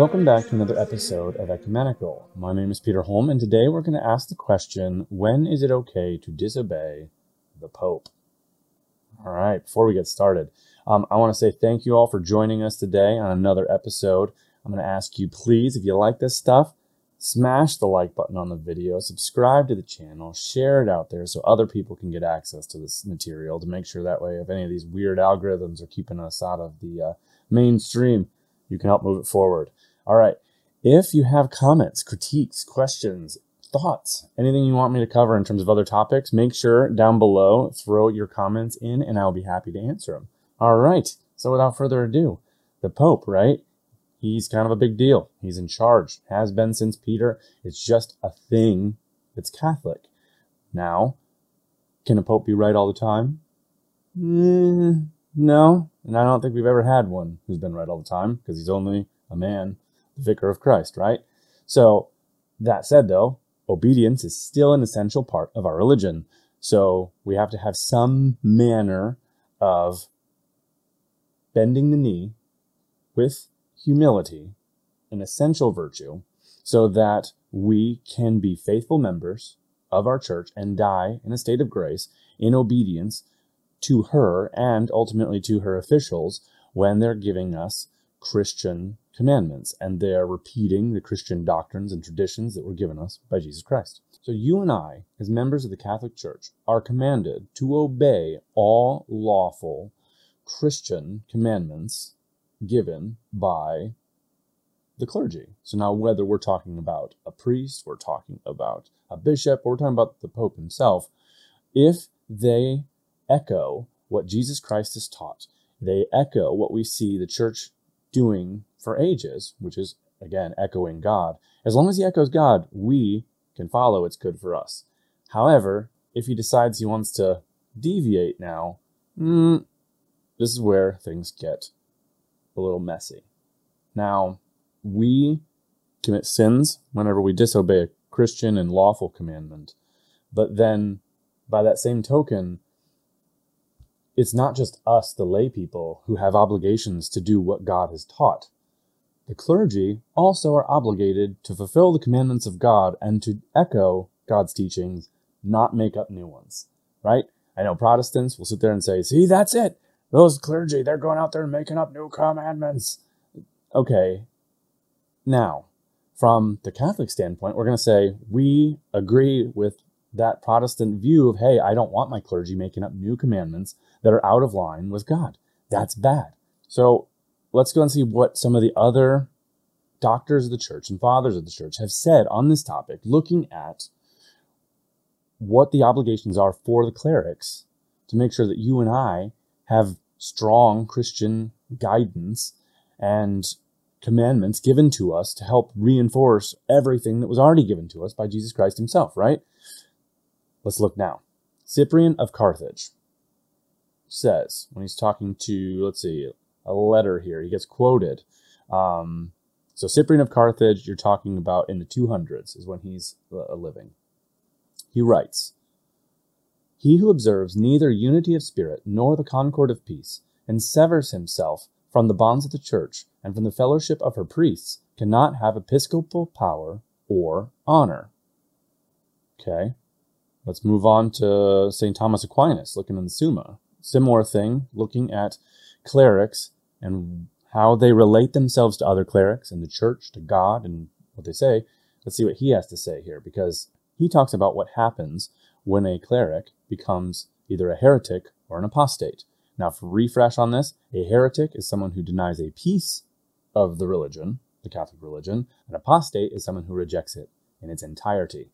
Welcome back to another episode of Ecumenical. My name is Peter Holm, and today we're going to ask the question when is it okay to disobey the Pope? All right, before we get started, um, I want to say thank you all for joining us today on another episode. I'm going to ask you, please, if you like this stuff, smash the like button on the video, subscribe to the channel, share it out there so other people can get access to this material to make sure that way if any of these weird algorithms are keeping us out of the uh, mainstream, you can help move it forward. All right. If you have comments, critiques, questions, thoughts, anything you want me to cover in terms of other topics, make sure down below, throw your comments in and I'll be happy to answer them. All right. So without further ado, the Pope, right? he's kind of a big deal. He's in charge, has been since Peter. It's just a thing that's Catholic. Now, can a pope be right all the time? Mm, no, and I don't think we've ever had one who's been right all the time because he's only a man, the vicar of Christ, right? So, that said, though, obedience is still an essential part of our religion. So, we have to have some manner of bending the knee with humility, an essential virtue, so that we can be faithful members of our church and die in a state of grace in obedience to her and ultimately to her officials when they're giving us Christian commandments and they're repeating the Christian doctrines and traditions that were given us by Jesus Christ. So you and I, as members of the Catholic Church, are commanded to obey all lawful Christian commandments given by the clergy. So now, whether we're talking about a priest, we're talking about a bishop, or we're talking about the Pope himself, if they echo what Jesus Christ has taught, they echo what we see the church doing for ages, which is, again, echoing God. As long as he echoes God, we can follow, it's good for us. However, if he decides he wants to deviate now, mm, this is where things get a little messy. Now, we commit sins whenever we disobey a Christian and lawful commandment. But then, by that same token, it's not just us, the lay people, who have obligations to do what God has taught. The clergy also are obligated to fulfill the commandments of God and to echo God's teachings, not make up new ones, right? I know Protestants will sit there and say, see, that's it those clergy, they're going out there and making up new commandments. Okay. Now, from the Catholic standpoint, we're going to say we agree with that Protestant view of, hey, I don't want my clergy making up new commandments that are out of line with God. That's bad. So let's go and see what some of the other doctors of the church and fathers of the church have said on this topic, looking at what the obligations are for the clerics to make sure that you and I have strong Christian guidance and commandments given to us to help reinforce everything that was already given to us by Jesus Christ himself, right? Let's look now. Cyprian of Carthage says, when he's talking to, let's see, a letter here, he gets quoted. Um, so, Cyprian of Carthage, you're talking about in the 200s, is when he's uh, living. He writes, he who observes neither unity of spirit nor the concord of peace, and severs himself from the bonds of the church and from the fellowship of her priests, cannot have episcopal power or honor. Okay, let's move on to St. Thomas Aquinas, looking in the Summa. Similar thing, looking at clerics and how they relate themselves to other clerics and the church, to God, and what they say. Let's see what he has to say here, because he talks about what happens when a cleric becomes either a heretic or an apostate. Now, for refresh on this, a heretic is someone who denies a piece of the religion, the Catholic religion. An apostate is someone who rejects it in its entirety.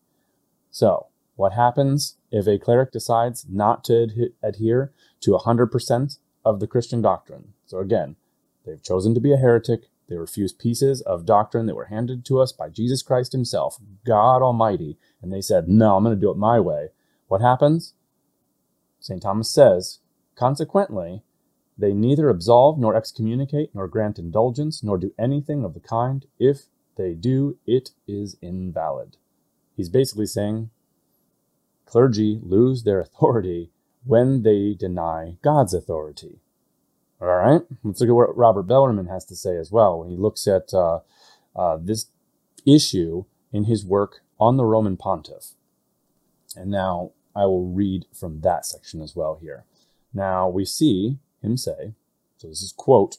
So, what happens if a cleric decides not to adhere to 100% of the Christian doctrine? So, again, they've chosen to be a heretic. They refuse pieces of doctrine that were handed to us by Jesus Christ Himself, God Almighty, and they said, No, I'm going to do it my way. What happens? St. Thomas says, Consequently, they neither absolve nor excommunicate nor grant indulgence nor do anything of the kind. If they do, it is invalid. He's basically saying clergy lose their authority when they deny God's authority. All right, let's look at what Robert Bellarmine has to say as well when he looks at uh, uh, this issue in his work on the Roman pontiff. And now I will read from that section as well here. Now we see him say, so this is quote,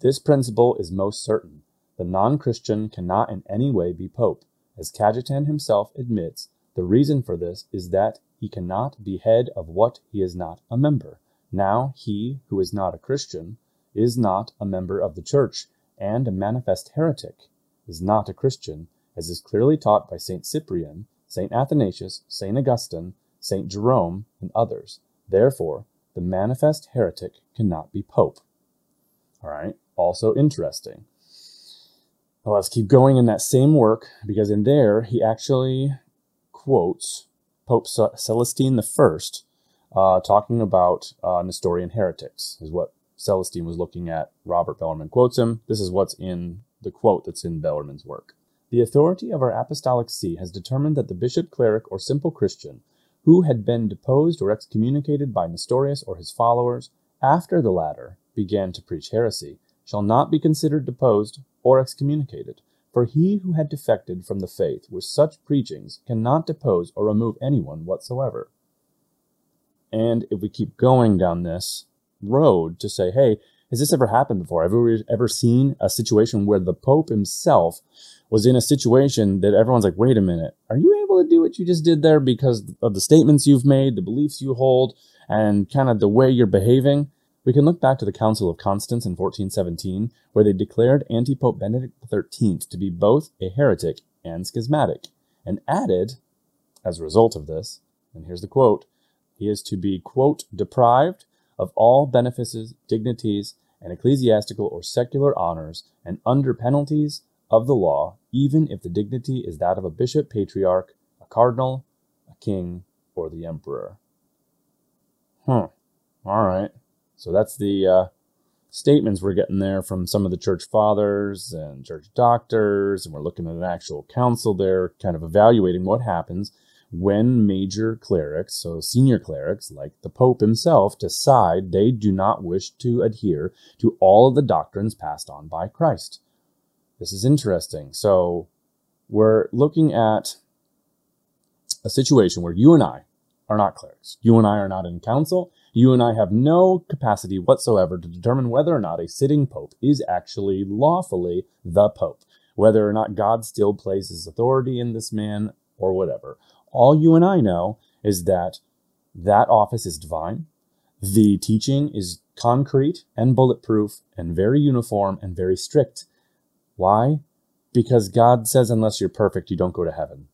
this principle is most certain. The non Christian cannot in any way be Pope. As Cajetan himself admits, the reason for this is that he cannot be head of what he is not a member. Now he who is not a Christian is not a member of the Church, and a manifest heretic is not a Christian, as is clearly taught by St. Cyprian, St. Athanasius, St. Augustine, St. Jerome, and others. Therefore, the manifest heretic cannot be pope. All right, also interesting. Well, let's keep going in that same work because in there he actually quotes Pope Celestine I uh, talking about uh, Nestorian heretics, is what Celestine was looking at. Robert Bellarmine quotes him. This is what's in the quote that's in Bellarmine's work. The authority of our apostolic see has determined that the bishop, cleric, or simple Christian who had been deposed or excommunicated by Nestorius or his followers after the latter began to preach heresy shall not be considered deposed or excommunicated. For he who had defected from the faith with such preachings cannot depose or remove anyone whatsoever. And if we keep going down this road to say, hey, has this ever happened before? Have we ever seen a situation where the Pope himself was in a situation that everyone's like, wait a minute, are you able to do what you just did there because of the statements you've made, the beliefs you hold, and kind of the way you're behaving? We can look back to the Council of Constance in 1417, where they declared anti Pope Benedict XIII to be both a heretic and schismatic, and added, as a result of this, and here's the quote, he is to be, quote, deprived of all benefices, dignities, and ecclesiastical or secular honors, and under penalties of the law, even if the dignity is that of a bishop, patriarch, a cardinal, a king, or the emperor. Hmm. All right. So that's the uh, statements we're getting there from some of the church fathers and church doctors, and we're looking at an actual council there, kind of evaluating what happens when major clerics, so senior clerics like the Pope himself, decide they do not wish to adhere to all of the doctrines passed on by Christ. This is interesting. So we're looking at a situation where you and I are not clerics. You and I are not in council. You and I have no capacity whatsoever to determine whether or not a sitting pope is actually lawfully the pope, whether or not God still places authority in this man or whatever. All you and I know is that that office is divine. The teaching is concrete and bulletproof and very uniform and very strict. Why? Because God says, unless you're perfect, you don't go to heaven.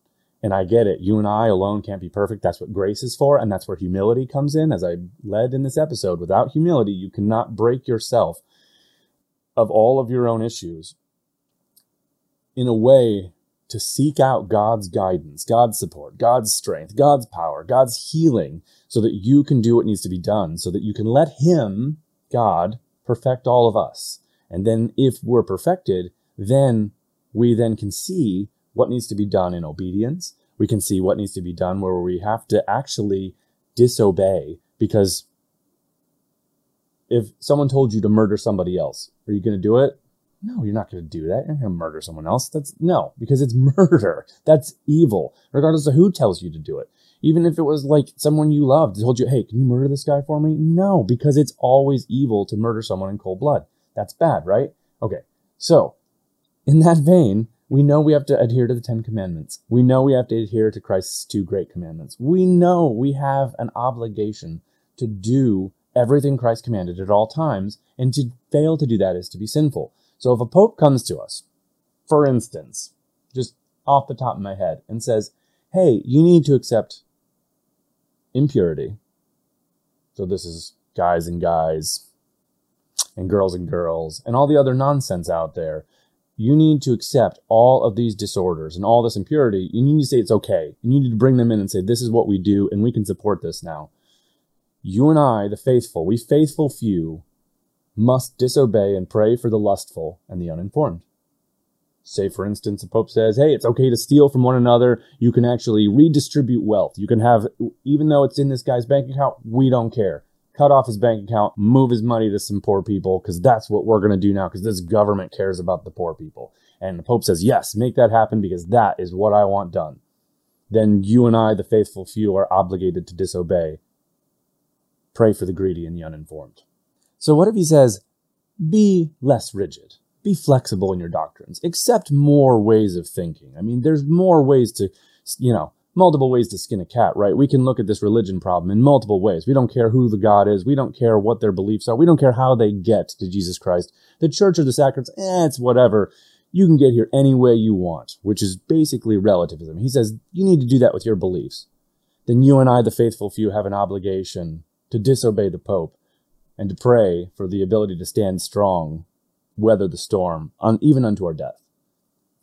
And I get it. You and I alone can't be perfect. That's what grace is for. And that's where humility comes in. As I led in this episode, without humility, you cannot break yourself of all of your own issues in a way to seek out God's guidance, God's support, God's strength, God's power, God's healing, so that you can do what needs to be done, so that you can let Him, God, perfect all of us. And then if we're perfected, then we then can see what needs to be done in obedience. We can see what needs to be done where we have to actually disobey because if someone told you to murder somebody else, are you going to do it? No, you're not going to do that. You're going to murder someone else. That's no, because it's murder. That's evil, regardless of who tells you to do it. Even if it was like someone you loved told you, hey, can you murder this guy for me? No, because it's always evil to murder someone in cold blood. That's bad, right? Okay. So, in that vein, we know we have to adhere to the Ten Commandments. We know we have to adhere to Christ's two great commandments. We know we have an obligation to do everything Christ commanded at all times, and to fail to do that is to be sinful. So if a pope comes to us, for instance, just off the top of my head, and says, hey, you need to accept impurity. So this is guys and guys and girls and girls and all the other nonsense out there. You need to accept all of these disorders and all this impurity. You need to say it's okay. You need to bring them in and say, this is what we do and we can support this now. You and I, the faithful, we faithful few, must disobey and pray for the lustful and the uninformed. Say, for instance, the Pope says, hey, it's okay to steal from one another. You can actually redistribute wealth. You can have, even though it's in this guy's bank account, we don't care. Cut off his bank account, move his money to some poor people, because that's what we're going to do now, because this government cares about the poor people. And the Pope says, yes, make that happen because that is what I want done. Then you and I, the faithful few, are obligated to disobey. Pray for the greedy and the uninformed. So, what if he says, be less rigid? Be flexible in your doctrines. Accept more ways of thinking. I mean, there's more ways to, you know, multiple ways to skin a cat, right? We can look at this religion problem in multiple ways. We don't care who the God is. We don't care what their beliefs are. We don't care how they get to Jesus Christ. The church or the sacraments, eh, it's whatever. You can get here any way you want, which is basically relativism. He says you need to do that with your beliefs. Then you and I, the faithful few, have an obligation to disobey the Pope and to pray for the ability to stand strong, weather the storm, even unto our death.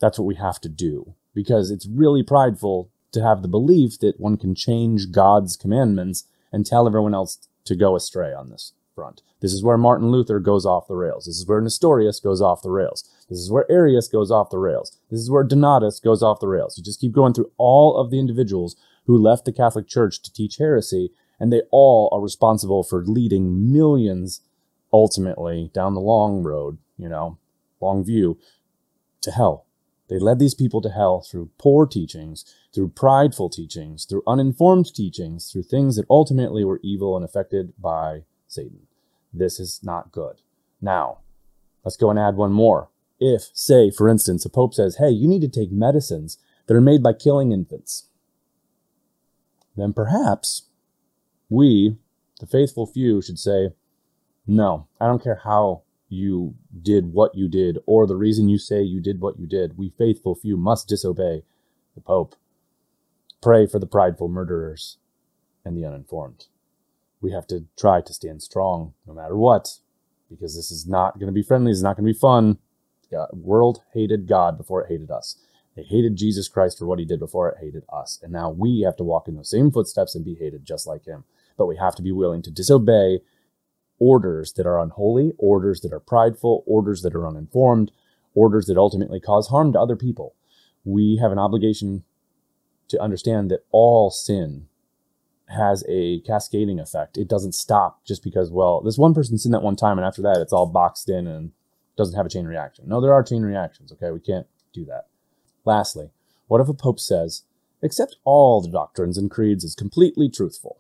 That's what we have to do because it's really prideful to have the belief that one can change God's commandments and tell everyone else to go astray on this front. This is where Martin Luther goes off the rails. This is where Nestorius goes off the rails. This is where Arius goes off the rails. This is where Donatus goes off the rails. You just keep going through all of the individuals who left the Catholic Church to teach heresy, and they all are responsible for leading millions ultimately down the long road, you know, long view to hell. They led these people to hell through poor teachings, through prideful teachings, through uninformed teachings, through things that ultimately were evil and affected by Satan. This is not good. Now, let's go and add one more. If, say, for instance, a pope says, hey, you need to take medicines that are made by killing infants, then perhaps we, the faithful few, should say, no, I don't care how you did what you did, or the reason you say you did what you did. We faithful few must disobey the Pope. Pray for the prideful murderers and the uninformed. We have to try to stand strong no matter what, because this is not going to be friendly. It's not going to be fun. The world hated God before it hated us. They hated Jesus Christ for what he did before it hated us. And now we have to walk in those same footsteps and be hated just like him. But we have to be willing to disobey orders that are unholy, orders that are prideful, orders that are uninformed, orders that ultimately cause harm to other people. We have an obligation to understand that all sin has a cascading effect. It doesn't stop just because, well, this one person sinned that one time and after that it's all boxed in and doesn't have a chain reaction. No, there are chain reactions, okay? We can't do that. Lastly, what if a pope says, accept all the doctrines and creeds as completely truthful?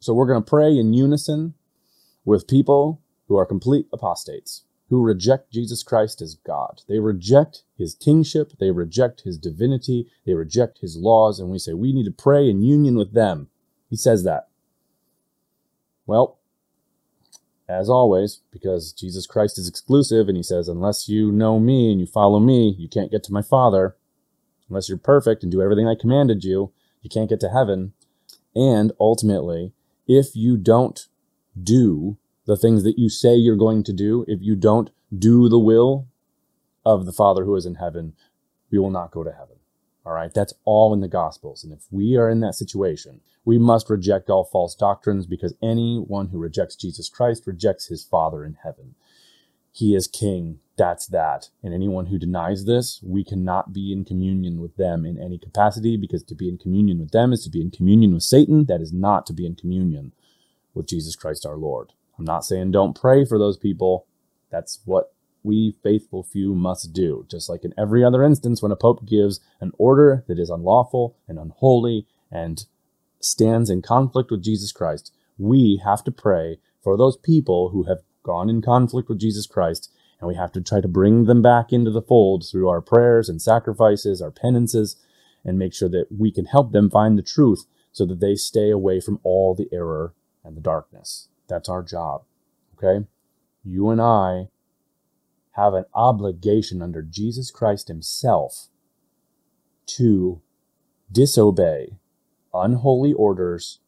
So we're going to pray in unison with people who are complete apostates, who reject Jesus Christ as God. They reject his kingship, they reject his divinity, they reject his laws, and we say we need to pray in union with them. He says that. Well, as always, because Jesus Christ is exclusive, and he says, unless you know me and you follow me, you can't get to my Father. Unless you're perfect and do everything I commanded you, you can't get to heaven. And ultimately, if you don't do the things that you say you're going to do, if you don't do the will of the Father who is in heaven, we will not go to heaven. All right. That's all in the Gospels. And if we are in that situation, we must reject all false doctrines because anyone who rejects Jesus Christ rejects his Father in heaven. He is King. That's that. And anyone who denies this, we cannot be in communion with them in any capacity because to be in communion with them is to be in communion with Satan. That is not to be in communion with Jesus Christ our Lord. I'm not saying don't pray for those people. That's what we faithful few must do. Just like in every other instance, when a pope gives an order that is unlawful and unholy and stands in conflict with Jesus Christ, we have to pray for those people who have gone in conflict with Jesus Christ, and we have to try to bring them back into the fold through our prayers and sacrifices, our penances, and make sure that we can help them find the truth so that they stay away from all the error and the darkness. That's our job. Okay? You and I have an obligation under Jesus Christ Himself to disobey unholy orders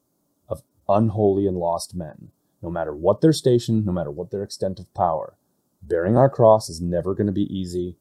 of unholy and lost men, no matter what their station, no matter what their extent of power. Bearing our cross is never going to be easy,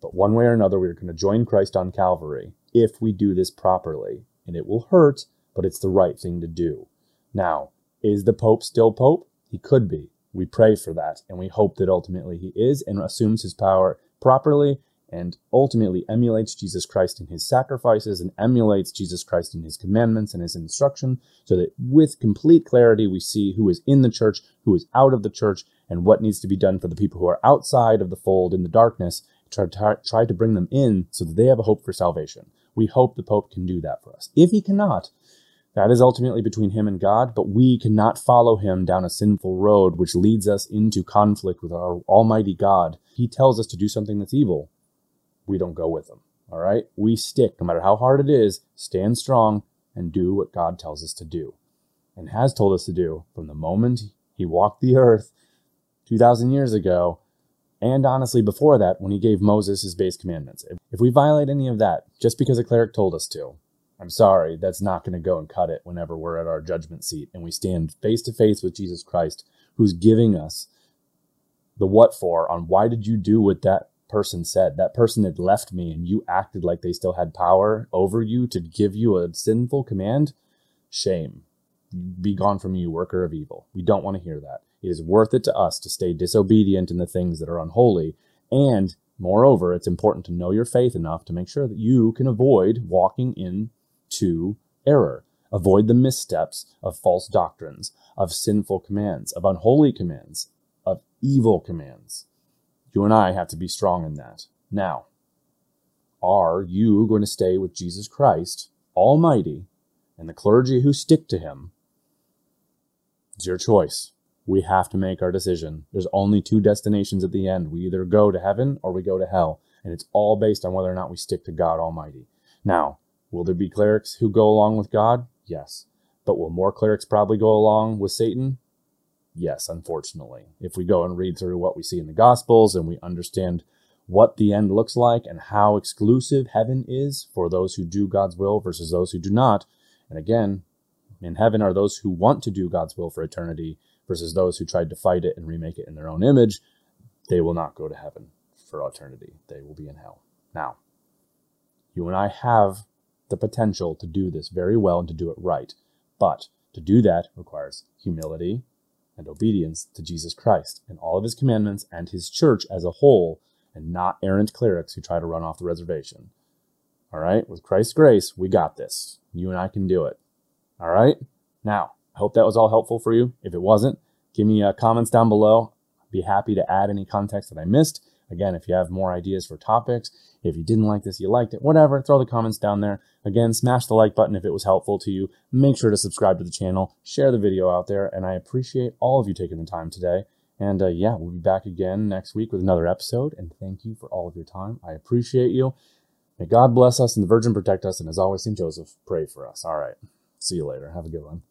but one way or another, we're going to join Christ on Calvary if we do this properly. And it will hurt, but it's the right thing to do. Now, is the Pope still Pope? He could be. We pray for that, and we hope that ultimately he is and assumes his power properly and ultimately emulates Jesus Christ in his sacrifices and emulates Jesus Christ in his commandments and his instruction, so that with complete clarity we see who is in the church, who is out of the church, and what needs to be done for the people who are outside of the fold in the darkness, try, try, try to bring them in so that they have a hope for salvation. We hope the Pope can do that for us. If he cannot, that is ultimately between him and God, but we cannot follow him down a sinful road which leads us into conflict with our Almighty God. He tells us to do something that's evil we don't go with him. All right? We stick, no matter how hard it is, stand strong and do what God tells us to do and has told us to do from the moment he walked the earth 2,000 years ago, and honestly before that when he gave Moses his base commandments. If we violate any of that just because a cleric told us to, I'm sorry, that's not going to go and cut it whenever we're at our judgment seat and we stand face to face with Jesus Christ, who's giving us the what for on why did you do what that person said. That person had left me and you acted like they still had power over you to give you a sinful command. Shame. Be gone from you, worker of evil. We don't want to hear that. It is worth it to us to stay disobedient in the things that are unholy. And moreover, it's important to know your faith enough to make sure that you can avoid walking into error. Avoid the missteps of false doctrines, of sinful commands, of unholy commands, of evil commands. You and I have to be strong in that. Now, are you going to stay with Jesus Christ, Almighty, and the clergy who stick to him? It's your choice. We have to make our decision. There's only two destinations at the end. We either go to heaven or we go to hell. And it's all based on whether or not we stick to God Almighty. Now, will there be clerics who go along with God? Yes. But will more clerics probably go along with Satan? Yes, unfortunately. If we go and read through what we see in the Gospels and we understand what the end looks like and how exclusive heaven is for those who do God's will versus those who do not, and again, in heaven are those who want to do God's will for eternity versus those who tried to fight it and remake it in their own image, they will not go to heaven for eternity. They will be in hell. Now, you and I have the potential to do this very well and to do it right. But to do that requires humility, and obedience to Jesus Christ and all of his commandments and his church as a whole, and not errant clerics who try to run off the reservation. All right, with Christ's grace, we got this. You and I can do it. All right, now, I hope that was all helpful for you. If it wasn't, give me uh, comments down below. I'd be happy to add any context that I missed. Again, if you have more ideas for topics, if you didn't like this, you liked it, whatever, throw the comments down there. Again, smash the like button if it was helpful to you. Make sure to subscribe to the channel, share the video out there, and I appreciate all of you taking the time today. And uh, yeah, we'll be back again next week with another episode. And thank you for all of your time. I appreciate you. May God bless us and the Virgin protect us. And as always, St. Joseph, pray for us. All right. See you later. Have a good one.